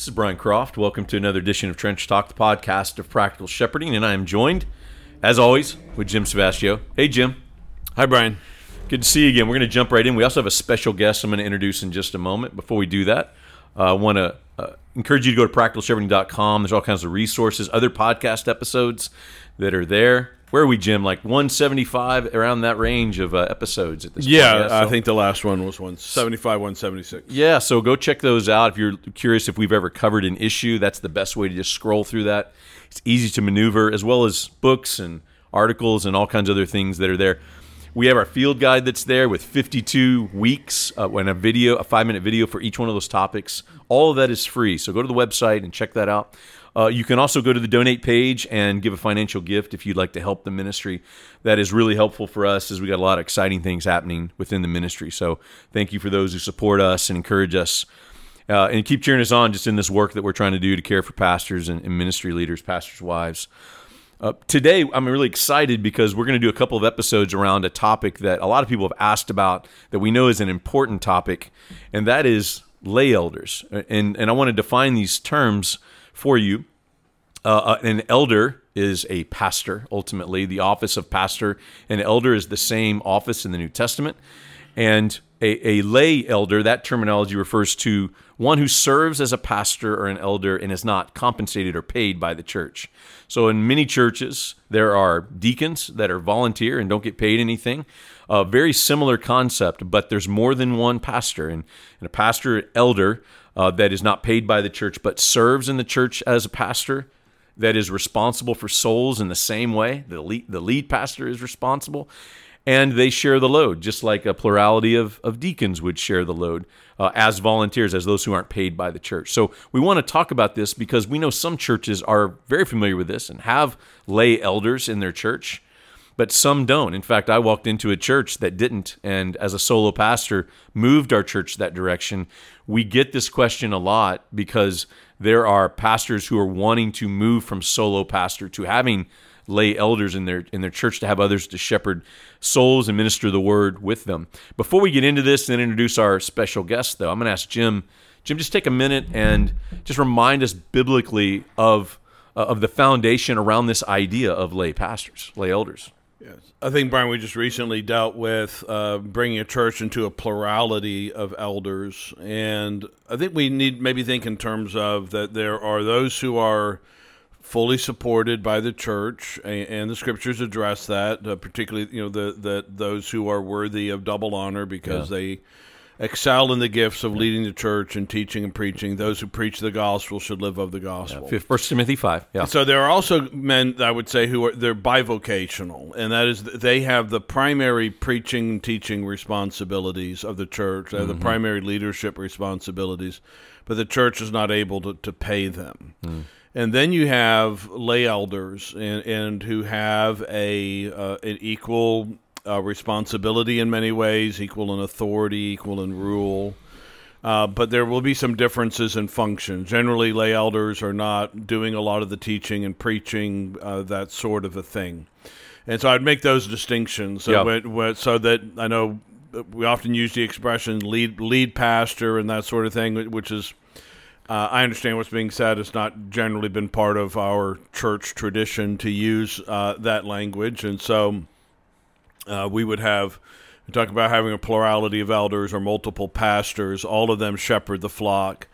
This is Brian Croft. Welcome to another edition of Trench Talk, the podcast of practical shepherding, and I am joined, as always, with Jim Savastio. Hey, Jim. Hi, Brian. Good to see you again. We're going to jump right in. We also have a special guest I'm going to introduce in just a moment. Before we do that, uh, I want to uh, encourage you to go to practicalshepherding.com. There's all kinds of resources, other podcast episodes that are there where are we, Jim? Like 175 around that range of uh, episodes at this yeah, point. Yeah, so, I think the last one was 175, 176. Yeah, so go check those out if you're curious if we've ever covered an issue. That's the best way to just scroll through that. It's easy to maneuver, as well as books and articles and all kinds of other things that are there. We have our field guide that's there with 52 weeks uh, and a video, a five minute video for each one of those topics. All of that is free. So go to the website and check that out. Uh, you can also go to the donate page and give a financial gift if you'd like to help the ministry. That is really helpful for us as we got a lot of exciting things happening within the ministry. So thank you for those who support us and encourage us. Uh, and keep cheering us on just in this work that we're trying to do to care for pastors and, and ministry leaders, pastors' wives. Uh, today, I'm really excited because we're going to do a couple of episodes around a topic that a lot of people have asked about that we know is an important topic, and that is lay elders. And, and I want to define these terms for you. Uh, uh, an elder is a pastor, ultimately. The office of pastor and elder is the same office in the New Testament. And a, a, lay elder, that terminology refers to one who serves as a pastor or an elder and is not compensated or paid by the church. So, in many churches, there are deacons that are volunteer and don't get paid anything. A very similar concept, but there's more than one pastor. And, and a pastor, elder, uh, that is not paid by the church but serves in the church as a pastor that is responsible for souls in the same way. The lead, the lead pastor is responsible. And they share the load just like a plurality of, of deacons would share the load uh, as volunteers as those who aren't paid by the church. So we want to talk about this because we know some churches are very familiar with this and have lay elders in their church but some don't. In fact, I walked into a church that didn't, and as a solo pastor, moved our church that direction. We get this question a lot because there are pastors who are wanting to move from solo pastor to having lay elders in their in their church to have others to shepherd souls and minister the word with them. Before we get into this and introduce our special guest, though, I'm going to ask Jim. Jim, just take a minute and just remind us biblically of uh, of the foundation around this idea of lay pastors, lay elders. Yes. I think, Brian, we just recently dealt with uh, bringing a church into a plurality of elders. And I think we need maybe think in terms of that there are those who are fully supported by the church, and, and the scriptures address that, uh, particularly, you know, the, the, those who are worthy of double honor because yeah. they excel in the gifts of leading the church and teaching and preaching. Those who preach the gospel should live of the gospel. Yeah, First Timothy five. Yeah. So there are also men I would say who are they're bivocational, and that is they have the primary preaching and teaching responsibilities of the church. They have mm-hmm. the primary leadership responsibilities, but the church is not able to, to pay them. Mm. And then you have lay elders and, and who have a uh, an equal uh, responsibility in many ways, equal in authority, equal in rule. Uh, but there will be some differences in function. Generally, lay elders are not doing a lot of the teaching and preaching, uh, that sort of a thing. And so I'd make those distinctions so, when, so that I know we often use the expression lead lead pastor and that sort of thing, which is uh, I understand what's being said. It's not generally been part of our church tradition to use uh, that language, and so uh, we would have talk about having a plurality of elders or multiple pastors. All of them shepherd the flock,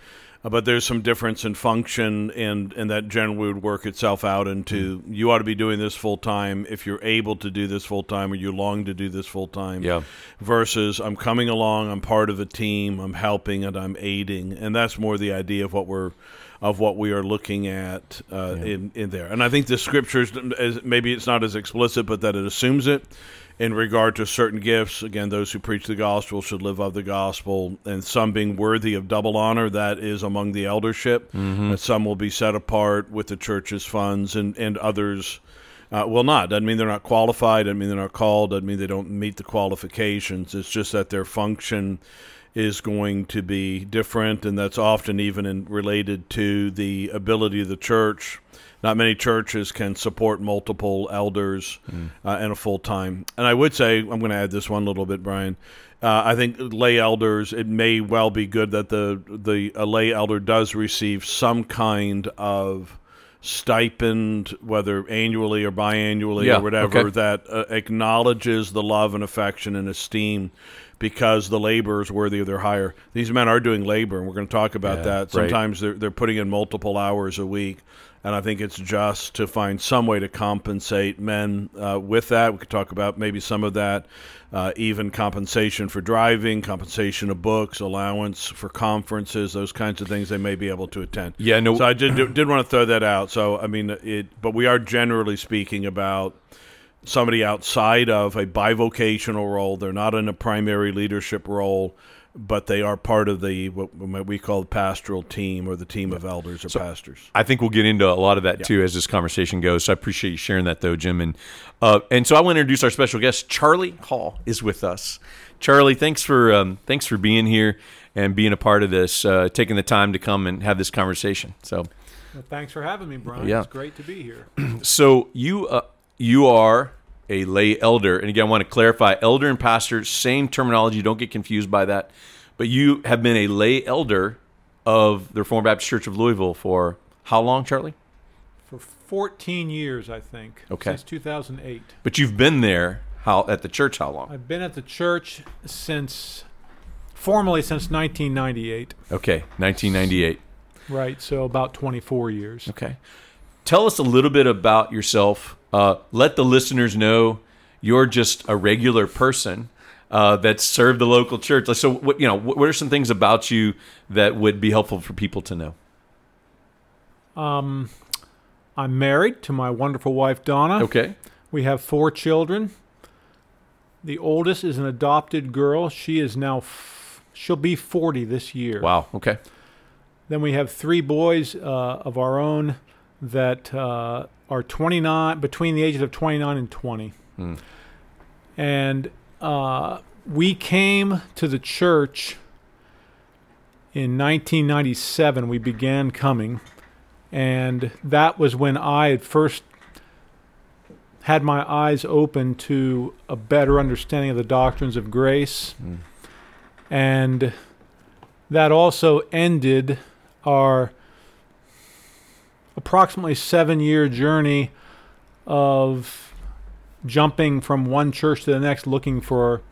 uh, but there's some difference in function, and and that generally would work itself out into mm. you ought to be doing this full time if you're able to do this full time or you long to do this full time. Yeah. Versus I'm coming along, I'm part of a team, I'm helping, and I'm aiding, and that's more the idea of what we're of what we are looking at uh, yeah. in in there. And I think the scriptures maybe it's not as explicit, but that it assumes it in regard to certain gifts. Again, those who preach the gospel should live of the gospel, and some being worthy of double honor, that is among the eldership. Mm-hmm. some will be set apart with the church's funds, and, and others uh, will not. Doesn't mean they're not qualified, doesn't mean they're not called, doesn't mean they don't meet the qualifications. It's just that their function is going to be different, and that's often even in, related to the ability of the church not many churches can support multiple elders mm. uh, and a full time. And I would say, I'm going to add this one little bit, Brian. Uh, I think lay elders. It may well be good that the the a lay elder does receive some kind of stipend, whether annually or biannually Yeah, or whatever, okay. that uh, acknowledges the love and affection and esteem because the labor is worthy of their hire. These men are doing labor, and we're going to talk about Yeah, that. right. Sometimes they're they're putting in multiple hours a week. And I think it's just to find some way to compensate men uh, with that. We could talk about maybe some of that, uh, even compensation for driving, compensation of books, allowance for conferences, those kinds of things they may be able to attend. Yeah, no- So I did did want to throw that out. So I mean, it. But we are generally speaking about somebody outside of a bivocational role. They're not in a primary leadership role, but they are part of the what we call the pastoral team or the team of elders or pastors. I think we'll get into a lot of that too as this conversation goes. So I appreciate you sharing that, though, Jim. And uh, and so I want to introduce our special guest. Charlie Hall is with us. Charlie, thanks for um, thanks for being here and being a part of this, uh, taking the time to come and have this conversation. So Well, thanks for having me, Brian. Yeah. It's great to be here. so you uh, you are a lay elder, and again, I want to clarify: elder and pastor, same terminology. Don't get confused by that. But you have been a lay elder of the Reformed Baptist Church of Louisville for how long, Charlie? For 14 years, I think. Okay. Since 2008. But you've been there how at the church how long? I've been at the church since, formally since 1998. Okay, 1998. Right. So about 24 years. Okay. Tell us a little bit about yourself. Uh, let the listeners know you're just a regular person uh, that served the local church. So, what you know, what what are some things about you that would be helpful for people to know? Um, I'm married to my wonderful wife, Donna. Okay. We have four children. The oldest is an adopted girl. She is now, f- she'll be 40 this year. Wow. Okay. Then we have three boys uh, of our own that uh, are 29, between the ages of 29 and 20. Hmm. And uh, we came to the church in 1997. We began coming. And that was when I had first had my eyes open to a better understanding of the doctrines of grace. Mm. And that also ended our approximately seven year journey of jumping from one church to the next looking for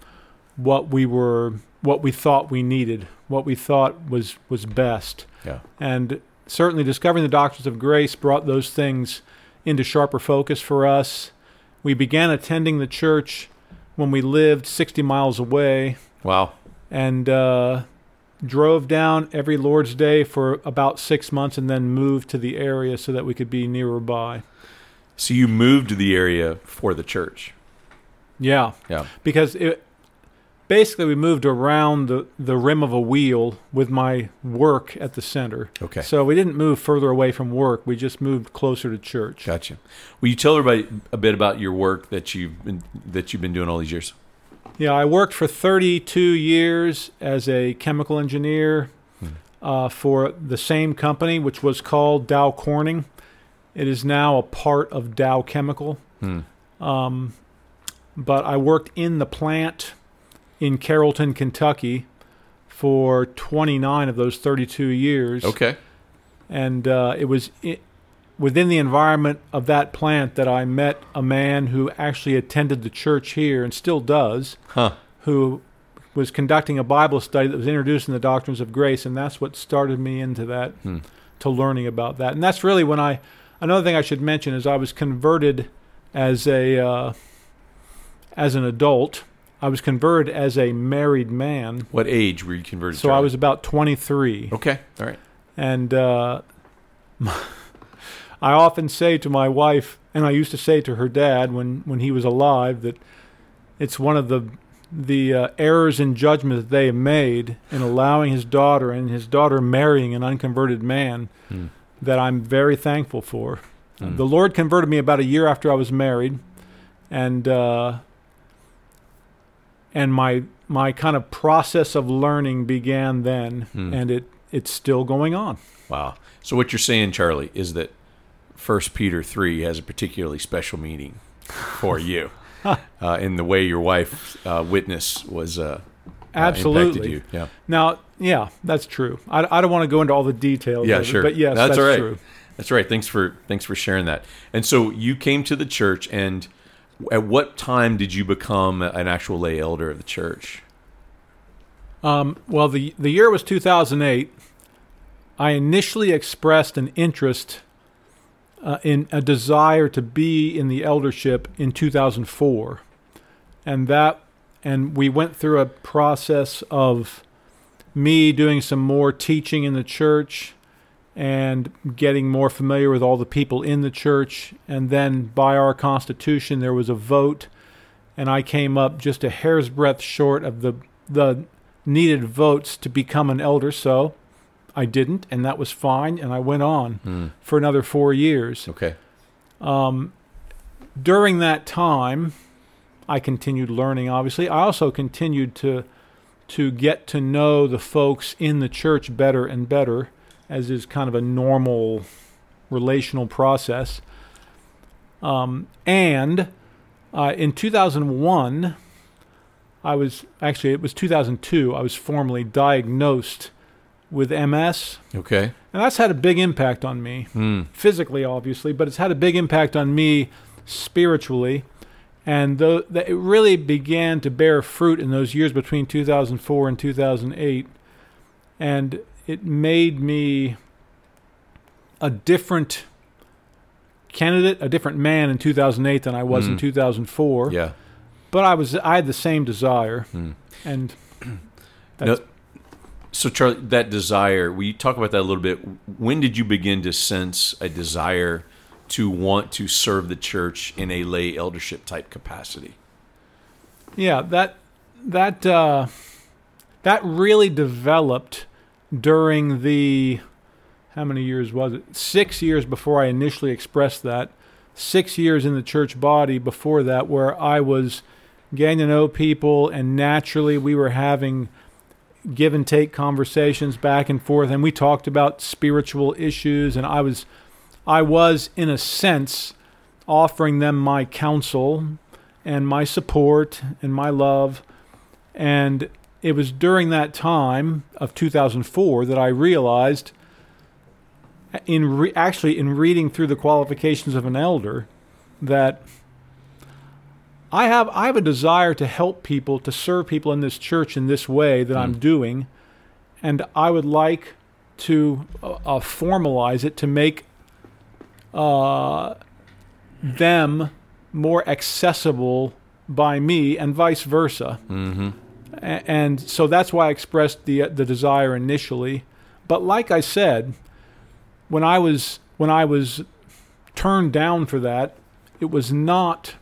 what we were what we thought we needed what we thought was was best Yeah. and certainly discovering the doctrines of grace brought those things into sharper focus for us we began attending the church when we lived 60 miles away Wow. and uh, drove down every Lord's Day for about six months and then moved to the area so that we could be nearer by. So you moved to the area for the church. Yeah, Yeah. because it basically we moved around the, the rim of a wheel with my work at the center. Okay. So we didn't move further away from work. We just moved closer to church. Gotcha. Will you tell everybody a bit about your work that you've been that you've been doing all these years? Yeah, I worked for 32 years as a chemical engineer uh, for the same company, which was called Dow Corning. It is now a part of Dow Chemical. Hmm. Um, but I worked in the plant in Carrollton, Kentucky for 29 of those 32 years. Okay. And uh, it was within the environment of that plant that I met a man who actually attended the church here and still does Huh. who was conducting a Bible study that was introducing the doctrines of grace, and that's what started me into that, Hmm. to learning about that. And that's really when I, another thing I should mention is I was converted as a, uh, as an adult. I was converted as a married man, What age were you converted? so I was about 23. Okay. All right. And uh, I often say to my wife, and I used to say to her dad when, when he was alive, that it's one of the the uh, errors in judgment that they made in allowing his daughter and his daughter marrying an unconverted man Hmm. that I'm very thankful for. Hmm. The Lord converted me about a year after I was married, and uh, and my my kind of process of learning began then, Hmm. and it it's still going on. Wow. So what you're saying, Charlie, is that First Peter three has a particularly special meaning for you, uh, in the way your wife uh, witness was uh, Absolutely. you. Yeah. Now, yeah, that's true. I, I don't want to go into all the details. Yeah, it, sure. but yes, that's, that's right. true. That's right. Thanks for thanks for sharing that. And so you came to the church, and at what time did you become an actual lay elder of the church? Um, well, the the year was 2008. I initially expressed an interest uh, in a desire to be in the eldership in 2004, and that and we went through a process of me doing some more teaching in the church and getting more familiar with all the people in the church. And then by our constitution there was a vote and I came up just a hair's breadth short of the the needed votes to become an elder. So I didn't and that was fine and I went on Hmm. for another 4 years Okay. during that time, I continued learning. Obviously, I also continued to to get to know the folks in the church better and better, as is kind of a normal relational process. Um, and uh, in 2001, I was actually it was 2002. I was formally diagnosed with MS. Okay. And that's had a big impact on me, hmm. physically, obviously, but it's had a big impact on me spiritually. And though that it really began to bear fruit in those years between 2004 and 2008, and it made me a different candidate, a different man in 2008 than I was in hmm. 2004. Yeah. But I was I had the same desire, hmm. and that's, No, so Charlie, that desire, will you talk about that a little bit? When did you begin to sense a desire to want to serve the church in a lay eldership type capacity? Yeah, that that uh, that really developed during the how many years was it? Six years before I initially expressed that. Six years in the church body before that, where I was getting to know people, and naturally we were having give and take conversations back and forth, and we talked about spiritual issues, and I was I was in a sense offering them my counsel and my support and my love. And it was during that time of 2004 that I realized, in re- actually in reading through the qualifications of an elder, that I have I have a desire to help people to serve people in this church in this way that I'm doing, and I would like to uh, uh, formalize it to make uh, them more accessible by me and vice versa. Mm-hmm. A- and so that's why I expressed the the desire initially. But like I said, when I was when I was turned down for that, it was not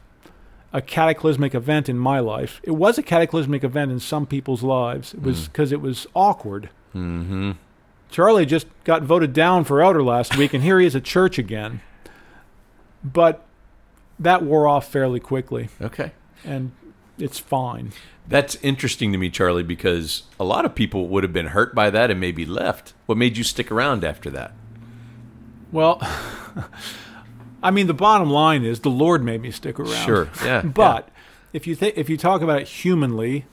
a cataclysmic event in my life. It was a cataclysmic event in some people's lives. It was because it was awkward. Mm-hmm. Charlie just got voted down for elder last week, and here he is at church again. But that wore off fairly quickly, Okay. and it's fine. That's interesting to me, Charlie, because a lot of people would have been hurt by that and maybe left. What made you stick around after that? Well, I mean, the bottom line is the Lord made me stick around. Sure. Yeah. But if you think if you talk about it humanly,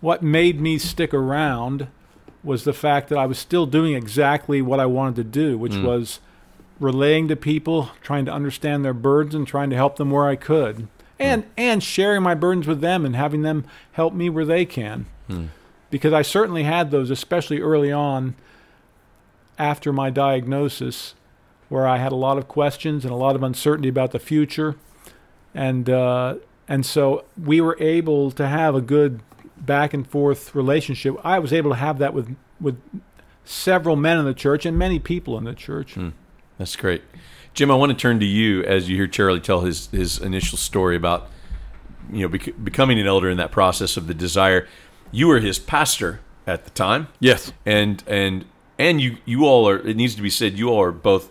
what made me stick around was the fact that I was still doing exactly what I wanted to do, which mm. was relaying to people, trying to understand their burdens and trying to help them where I could. Mm. And and sharing my burdens with them and having them help me where they can. Mm. Because I certainly had those, especially early on after my diagnosis, where I had a lot of questions and a lot of uncertainty about the future, and uh, and so we were able to have a good back and forth relationship. I was able to have that with with several men in the church and many people in the church. That's great. Jim, I want to turn to you as you hear Charlie tell his, his initial story about you know bec- becoming an elder in that process of the desire. You were his pastor at the time. Yes. and and and you you all are it needs to be said you all are both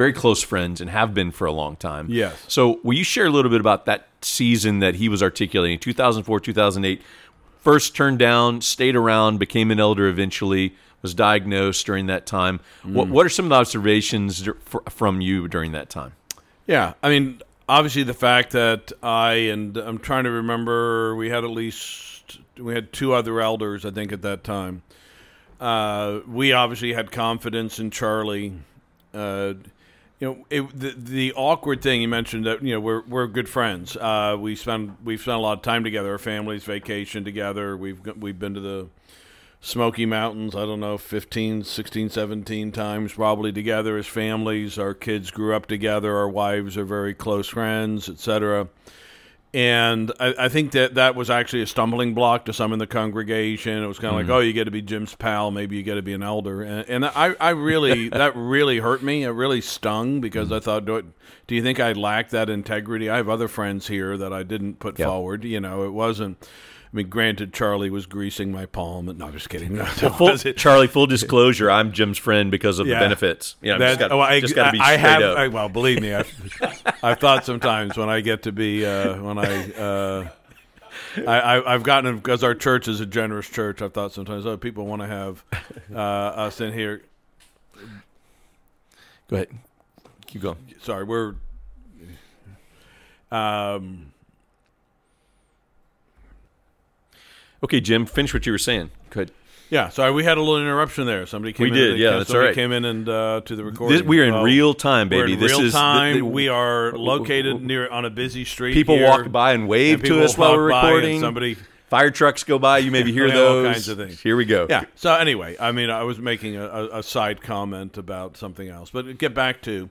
very close friends and have been for a long time Yes. so will you share a little bit about that season that he was articulating 2004 2008 first turned down stayed around became an elder eventually was diagnosed during that time what, what are some of the observations from you during that time Yeah, I mean, obviously the fact that I and I'm trying to remember we had at least we had two other elders I think at that time. Uh, we obviously had confidence in Charlie. Uh, you know, it, the the awkward thing you mentioned that you know we're we're good friends. Uh, we spend we've spent a lot of time together. Our families vacation together. We've we've been to the Smoky Mountains. I don't know, 15, 16, 17 times probably together as families. Our kids grew up together. Our wives are very close friends, etc. And I, I think that that was actually a stumbling block to some in the congregation. It was kind of like, mm. oh, you get to be Jim's pal, maybe you get to be an elder, and, and I, I really that really hurt me. It really stung because mm. I thought, do, it, do you think I lacked that integrity? I have other friends here that I didn't put Yeah. forward. You know, it wasn't. I mean, granted, Charlie was greasing my palm. And, no, I'm just kidding. No, Well, full, Charlie, full disclosure, I'm Jim's friend because of Yeah. the benefits. You know, just got, oh, I, just got to be I have. up. I, well, believe me, I, I've thought sometimes when I get to be uh, when I. Uh, I, I, I've gotten because our church is a generous church. I've thought sometimes, oh, people want to have uh, us in here. Go ahead. Keep going. Sorry, we're. Um, Okay, Jim, finish what you were saying. Good. yeah, sorry, we had a little interruption there. Somebody came We in. did, yeah, that's all right. Came in and uh, to the recording. This, we are in Well, real time, We're baby. in this real is time. the- we are located near on a busy street. people here, walk by and wave and to us while we're recording. Somebody Fire trucks go by. You maybe hear Yeah, all those. kinds of things. Here we go. Yeah. So anyway, I mean, I was making a, a, a side comment about something else, but get back to,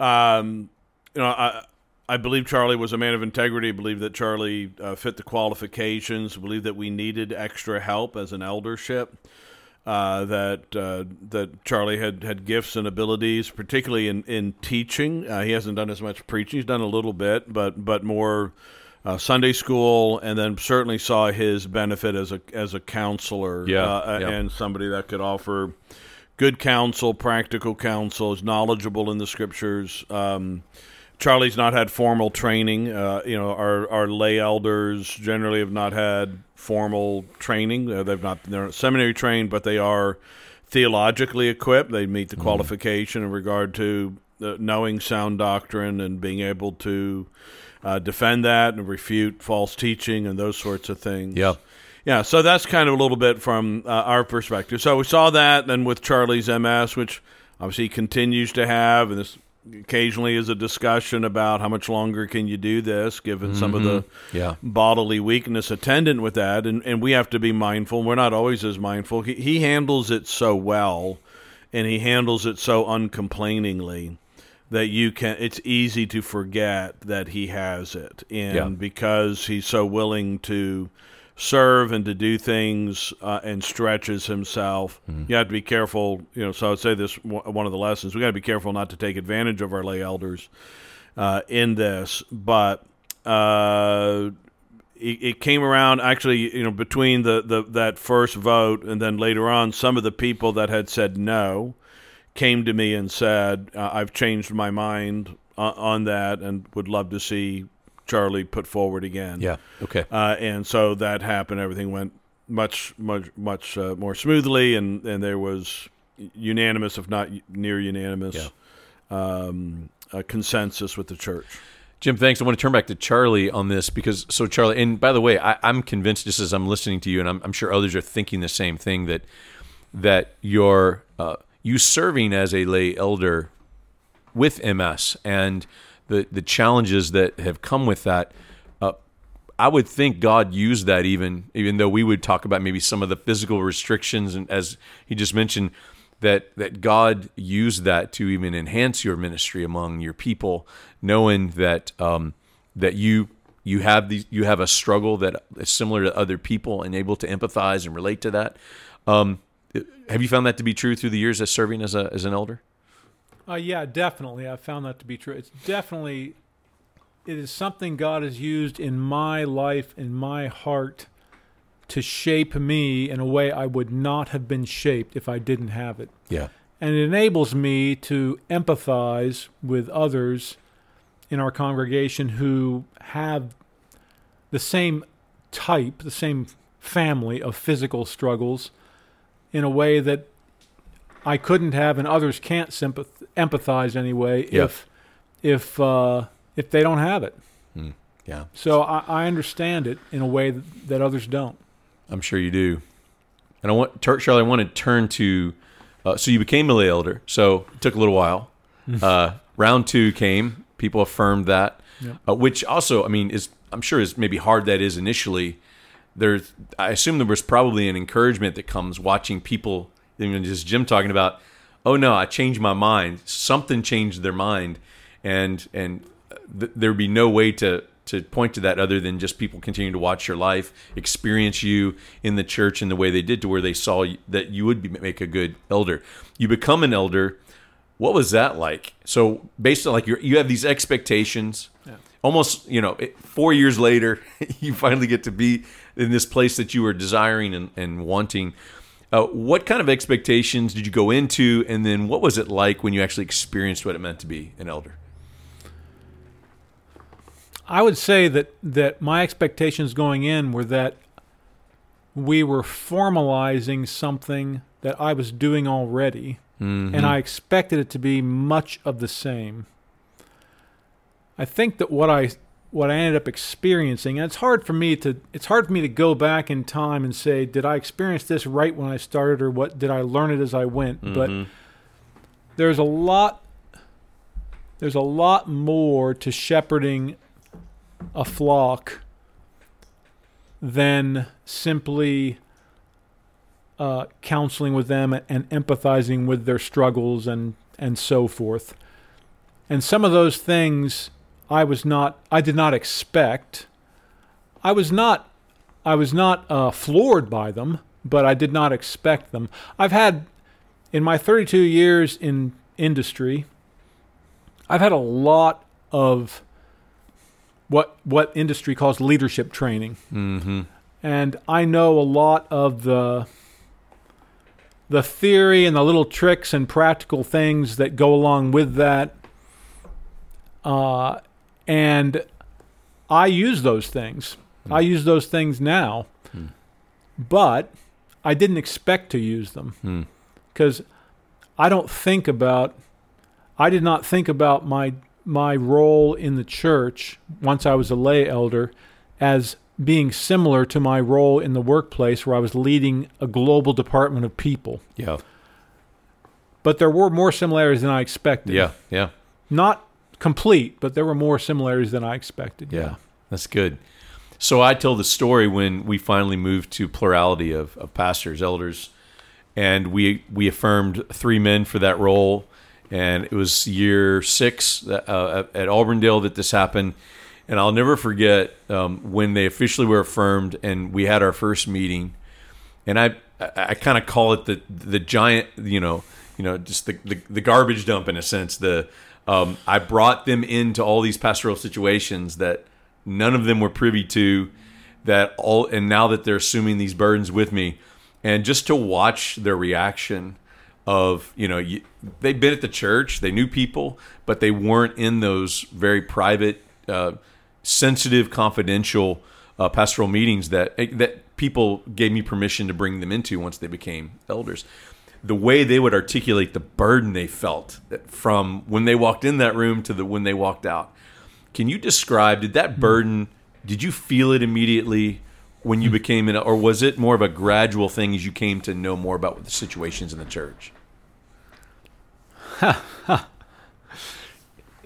um, you know, I I believe Charlie was a man of integrity. I believe that Charlie uh, fit the qualifications. I believe that we needed extra help as an eldership. Uh, that uh, that Charlie had, had gifts and abilities, particularly in in teaching. Uh, he hasn't done as much preaching; he's done a little bit, but but more uh, Sunday school, and then certainly saw his benefit as a as a counselor, Yeah, uh, yeah. and somebody that could offer good counsel, practical counsel, is knowledgeable in the scriptures. Um, Charlie's not had formal training. Uh, you know, our our lay elders generally have not had formal training. Uh, they've not they're not seminary trained, but they are theologically equipped. They meet the qualification in regard to uh, knowing sound doctrine and being able to uh, defend that and refute false teaching and those sorts of things. Yeah. Yeah, so that's kind of a little bit from uh, our perspective. So we saw that, then with Charlie's MS, which obviously he continues to have, and this occasionally is a discussion about how much longer can you do this, given some of the mm-hmm. Yeah. bodily weakness attendant with that, and, and we have to be mindful. We're not always as mindful. He, he handles it so well, and he handles it so uncomplainingly that you can. It's easy to forget that he has it, and Yeah. because he's so willing to serve and to do things uh, and stretches himself, you have to be careful. You know, so I'd say this one of the lessons: we got to be careful not to take advantage of our lay elders uh, in this, but. Uh, it, it came around actually, you know, between the, the that first vote and then later on, some of the people that had said no came to me and said, uh, "I've changed my mind on, on that and would love to see Charlie put forward again." Yeah. Okay. uh, and so that happened. Everything went much much much uh, more smoothly, and and there was unanimous, if not near unanimous, um, uh, consensus with the church. Jim, thanks. I want to turn back to Charlie on this because so Charlie, and by the way, I, I'm convinced just as I'm listening to you, and I'm, I'm sure others are thinking the same thing that that your uh, you serving as a lay elder with MS and the the challenges that have come with that. Uh, I would think God used that even even though we would talk about maybe some of the physical restrictions and as he just mentioned that that God used that to even enhance your ministry among your people, knowing that um, that you you have these you have a struggle that is similar to other people and able to empathize and relate to that. Um, have you found that to be true through the years as serving as a as an elder? Uh, yeah, definitely. I found that to be true. It's definitely, it is something God has used in my life, in my heart, to shape me in a way I would not have been shaped if I didn't have it. Yeah. And it enables me to empathize with others in our congregation who have the same type, the same family of physical struggles in a way that I couldn't have and others can't sympath- empathize anyway Yeah. if if uh, if they don't have it. Yeah, So I, I understand it in a way that, that others don't. I'm sure you do. And I want, Charlie, I want to turn to. Uh, so you became a lay elder. So it took a little while. Uh, round two came. People affirmed that, uh, which also, I mean, is I'm sure is maybe hard that is initially. There's, I assume there was probably an encouragement that comes watching people. Even just Jim talking about, oh no, I changed my mind. Something changed their mind, and and th- there would be no way to to point to that other than just people continuing to watch your life, experience you in the church in the way they did, to where they saw you, that you would be, make a good elder. You become an elder. What was that like? So based on like your, you have these expectations. Yeah. Almost, you know, four years later, you finally get to be in this place that you were desiring and, and wanting. Uh, what kind of expectations did you go into, and then what was it like when you actually experienced what it meant to be an elder? I would say that that my expectations going in were that we were formalizing something that I was doing already, and I expected it to be much of the same. I think that what I what I ended up experiencing, and it's hard for me to it's hard for me to go back in time and say, did I experience this right when I started, or what did I learn it as I went? But there's a lot there's a lot more to shepherding a flock than simply uh, counseling with them and empathizing with their struggles and and so forth. And some of those things I was not I did not expect. I was not I was not uh, floored by them, but I did not expect them. I've had in my 32 years in industry, I've had a lot of what what industry calls leadership training, Mm-hmm. and I know a lot of the the theory and the little tricks and practical things that go along with that. Uh, and I use those things. I use those things now, but I didn't expect to use them Hmm. because I don't think about. I did not think about my my role in the church once I was a lay elder as being similar to my role in the workplace where I was leading a global department of people. Yeah. But there were more similarities than I expected. Yeah. Yeah. Not complete, but there were more similarities than I expected. Yeah, that's good. So I tell the story when we finally moved to plurality of, of pastors, elders, and we we affirmed three men for that role. And it was year six uh, at Auburndale that this happened. And I'll never forget um, when they officially were affirmed, and we had our first meeting. And I I, I kind of call it the the giant, you know, you know, just the, the, the garbage dump in a sense. The um, I brought them into all these pastoral situations that none of them were privy to. That all, and now that they're assuming these burdens with me, and just to watch their reaction of you know you, they'd been at the church, they knew people, but they weren't in those very private, uh, sensitive, confidential uh, pastoral meetings that that people gave me permission to bring them into once they became elders the way they would articulate the burden they felt from when they walked in that room to the when they walked out. Can you describe did that burden did you feel it immediately when you became an or was it more of a gradual thing as you came to know more about the situations in the church?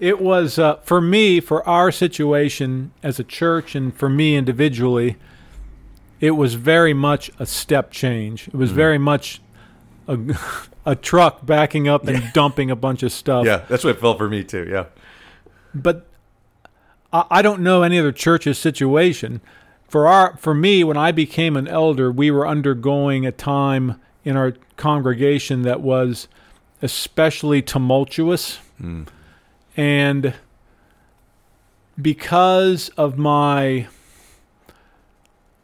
It was uh, for me, for our situation as a church, and for me individually. It was very much a step change. It was very much a, a truck backing up and dumping a bunch of stuff. Yeah, that's what it felt for me too. Yeah. but I, I don't know any other church's situation. For our, for me, when I became an elder, we were undergoing a time in our congregation that was especially tumultuous, hmm. and because of my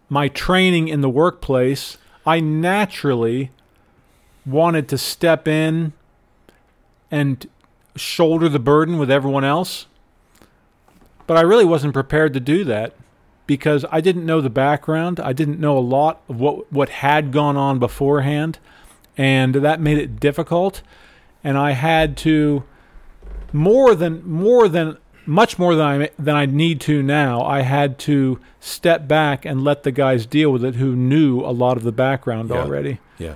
my training in the workplace, I naturally wanted to step in and shoulder the burden with everyone else. But I really wasn't prepared to do that because I didn't know the background. I didn't know a lot of what what had gone on beforehand, and that made it difficult. And I had to more than more than much more than I than I need to now. I had to step back and let the guys deal with it who knew a lot of the background Yeah. already. Yeah.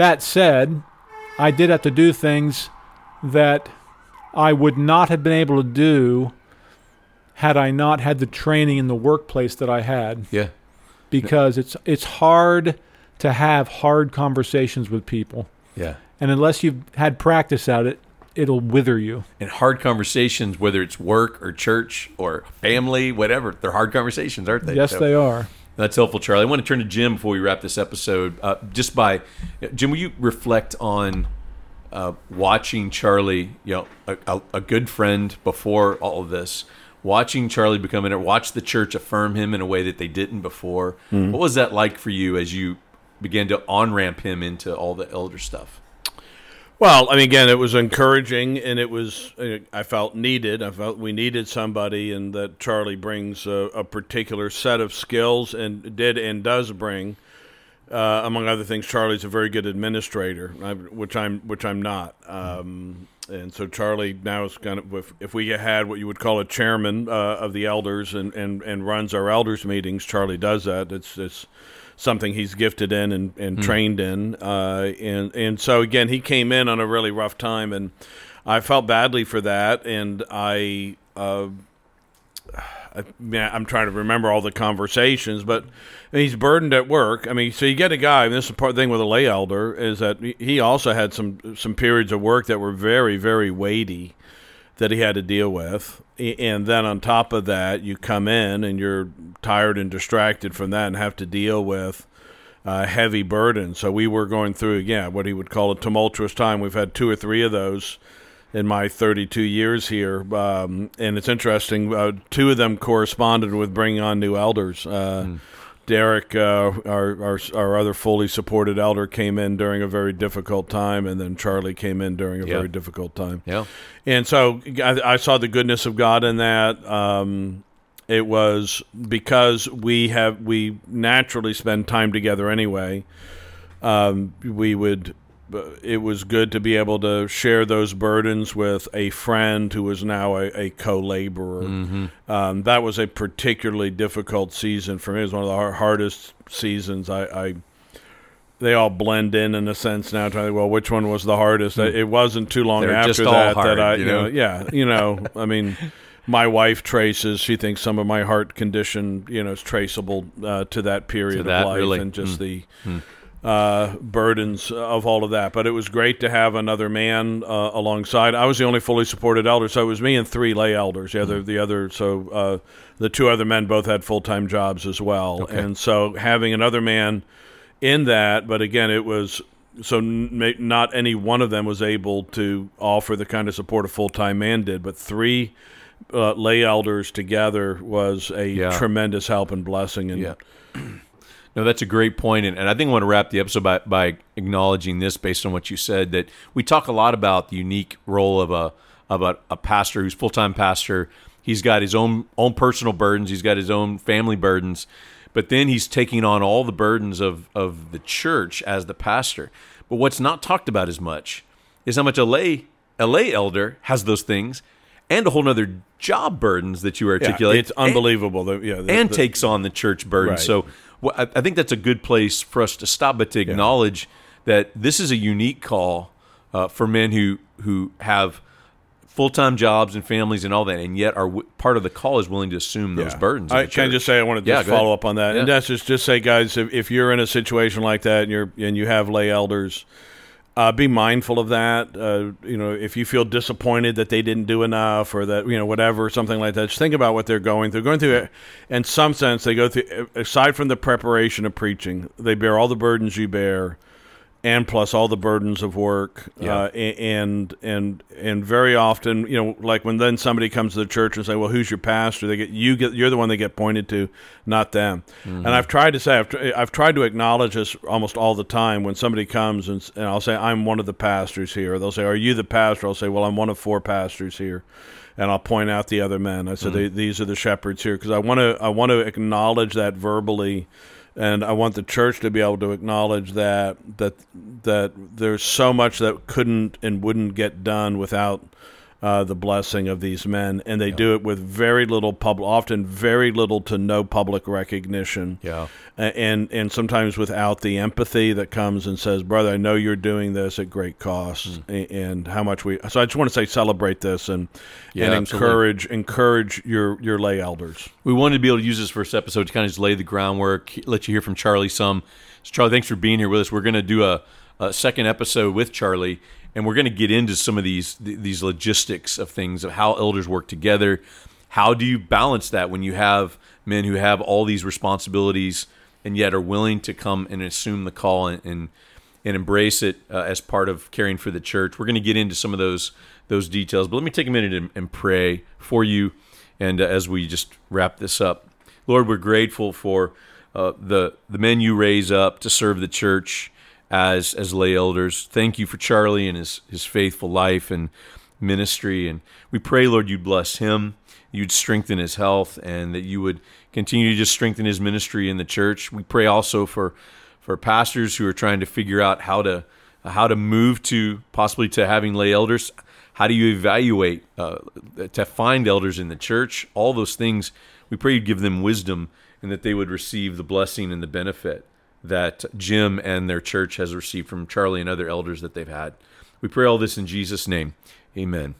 That said, I did have to do things that I would not have been able to do had I not had the training in the workplace that I had Yeah. because it's it's hard to have hard conversations with people. Yeah. And unless you've had practice at it, it'll wither you. And hard conversations, whether it's work or church or family, whatever, they're hard conversations, aren't they? yes, So- they are. That's helpful, Charlie. I want to turn to Jim before we wrap this episode. Uh, just by Jim, will you reflect on uh, watching Charlie, you know, a, a, a good friend before all of this, watching Charlie become an, watch the church affirm him in a way that they didn't before. Hmm. What was that like for you as you began to on ramp him into all the elder stuff? Well, I mean, again, it was encouraging, and it was uh, I felt needed. I felt we needed somebody, and that Charlie brings a, a particular set of skills, and did and does bring. Uh, among other things, Charlie's a very good administrator, which I'm which I'm not. Um, and so Charlie now is kind of if, we had what you would call a chairman uh, of the elders and, and, and runs our elders meetings, Charlie does that. It's it's something he's gifted in and, and trained in. Uh, and and so again, he came in on a really rough time, and I felt badly for that. And I, uh, I mean, I'm trying to remember all the conversations, but he's burdened at work. I mean, so you get a guy. And this is part thing with a lay elder is that he- he also had some some periods of work that were very very weighty that he had to deal with. And then on top of that, you come in and you're tired and distracted from that and have to deal with uh, heavy burden. So we were going through, yeah, what he would call a tumultuous time. We've had two or three of those in my 32 years here. Um, and it's interesting, uh, two of them corresponded with bringing on new elders. Uh, Derek, uh, our, our our other fully supported elder, came in during a very difficult time, and then Charlie came in during a Yeah. very difficult time. Yeah. And so I, I saw the goodness of God in that. Um, it was because we have we naturally spend time together anyway. Um, we would. It was good to be able to share those burdens with a friend who is now a, a co-laborer. Um, that was a particularly difficult season for me. It was one of the har- hardest seasons. I, I they all blend in in a sense now. Trying to well, which one was the hardest? It wasn't too long They're after that hard, that I, you know, know? yeah, you know, I mean, my wife traces. She thinks some of my heart condition, you know, is traceable uh, to that period To of that, life really? and just the. Uh, burdens of all of that, but it was great to have another man uh, alongside. I was the only fully supported elder, so it was me and three lay elders. The other, the other, so uh, the two other men both had full time jobs as well, and so having another man in that, but again, it was so n- not any one of them was able to offer the kind of support a full time man did, but three uh, lay elders together was a Yeah. tremendous help and blessing. And Yeah. No, that's a great point, and, and I think I want to wrap the episode by, by acknowledging this based on what you said. That we talk a lot about the unique role of a of a, a pastor who's full time pastor. He's got his own own personal burdens. He's got his own family burdens, but then he's taking on all the burdens of of the church as the pastor. But what's not talked about as much is how much a lay a lay elder has those things, and a whole other job burdens that you yeah, articulate. it's unbelievable. that yeah, the- and the- takes on the church burden. Right. So well, I, I think that's a good place for us to stop, but to acknowledge that this is a unique call uh, for men who who have full time jobs and families and all that, and yet are w- part of the call is willing to assume those Yeah. burdens. I can I just say I want to Yeah, just go ahead. follow up on that, and that's just just say, guys, if, if you're in a situation like that and you're and you have lay elders, uh, be mindful of that. Uh, you know, if you feel disappointed that they didn't do enough or that you know whatever something like that, just think about what they're going through. Going through, it, in some sense, they go through. Aside from the preparation of preaching, they bear all the burdens you bear. And plus all the burdens of work, Yeah. uh, and and and very often, you know, like when then somebody comes to the church and say, "Well, who's your pastor?" They get you get you're the one they get pointed to, not them. And I've tried to say I've, tr- I've tried to acknowledge this almost all the time when somebody comes and, and I'll say I'm one of the pastors here. They'll say, "Are you the pastor?" I'll say, "Well, I'm one of four pastors here." And I'll point out the other men. I said, they, "These are the shepherds here," because I want to I want to acknowledge that verbally and I want the church to be able to acknowledge that that that there's so much that couldn't and wouldn't get done without uh, the blessing of these men, and they do it with very little public, often very little to no public recognition. Yeah. And and sometimes without the empathy that comes and says, "Brother, I know you're doing this at great cost, a- and how much we." So I just want to say, celebrate this and Yeah, and absolutely. encourage encourage your your lay elders. We wanted to be able to use this first episode to kind of just lay the groundwork, let you hear from Charlie some. So Charlie, thanks for being here with us. We're going to do a, a second episode with Charlie, and we're going to get into some of these th- these logistics of things of how elders work together. How do you balance that when you have men who have all these responsibilities and yet are willing to come and assume the call and and, and embrace it uh, as part of caring for the church? We're going to get into some of those those details, but let me take a minute and, and pray for you. And uh, as we just wrap this up, Lord, we're grateful for uh, the the men you raise up to serve the church as as lay elders. Thank you for Charlie and his his faithful life and ministry. And we pray, Lord, you'd bless him, you'd strengthen his health, and that you would continue to just strengthen his ministry in the church. We pray also for for pastors who are trying to figure out how to how to move to possibly to having lay elders. How do you evaluate uh, to find elders in the church? All those things. We pray you'd give them wisdom and that they would receive the blessing and the benefit that Jim and their church has received from Charlie and other elders that they've had. We pray all this in Jesus' name. Amen.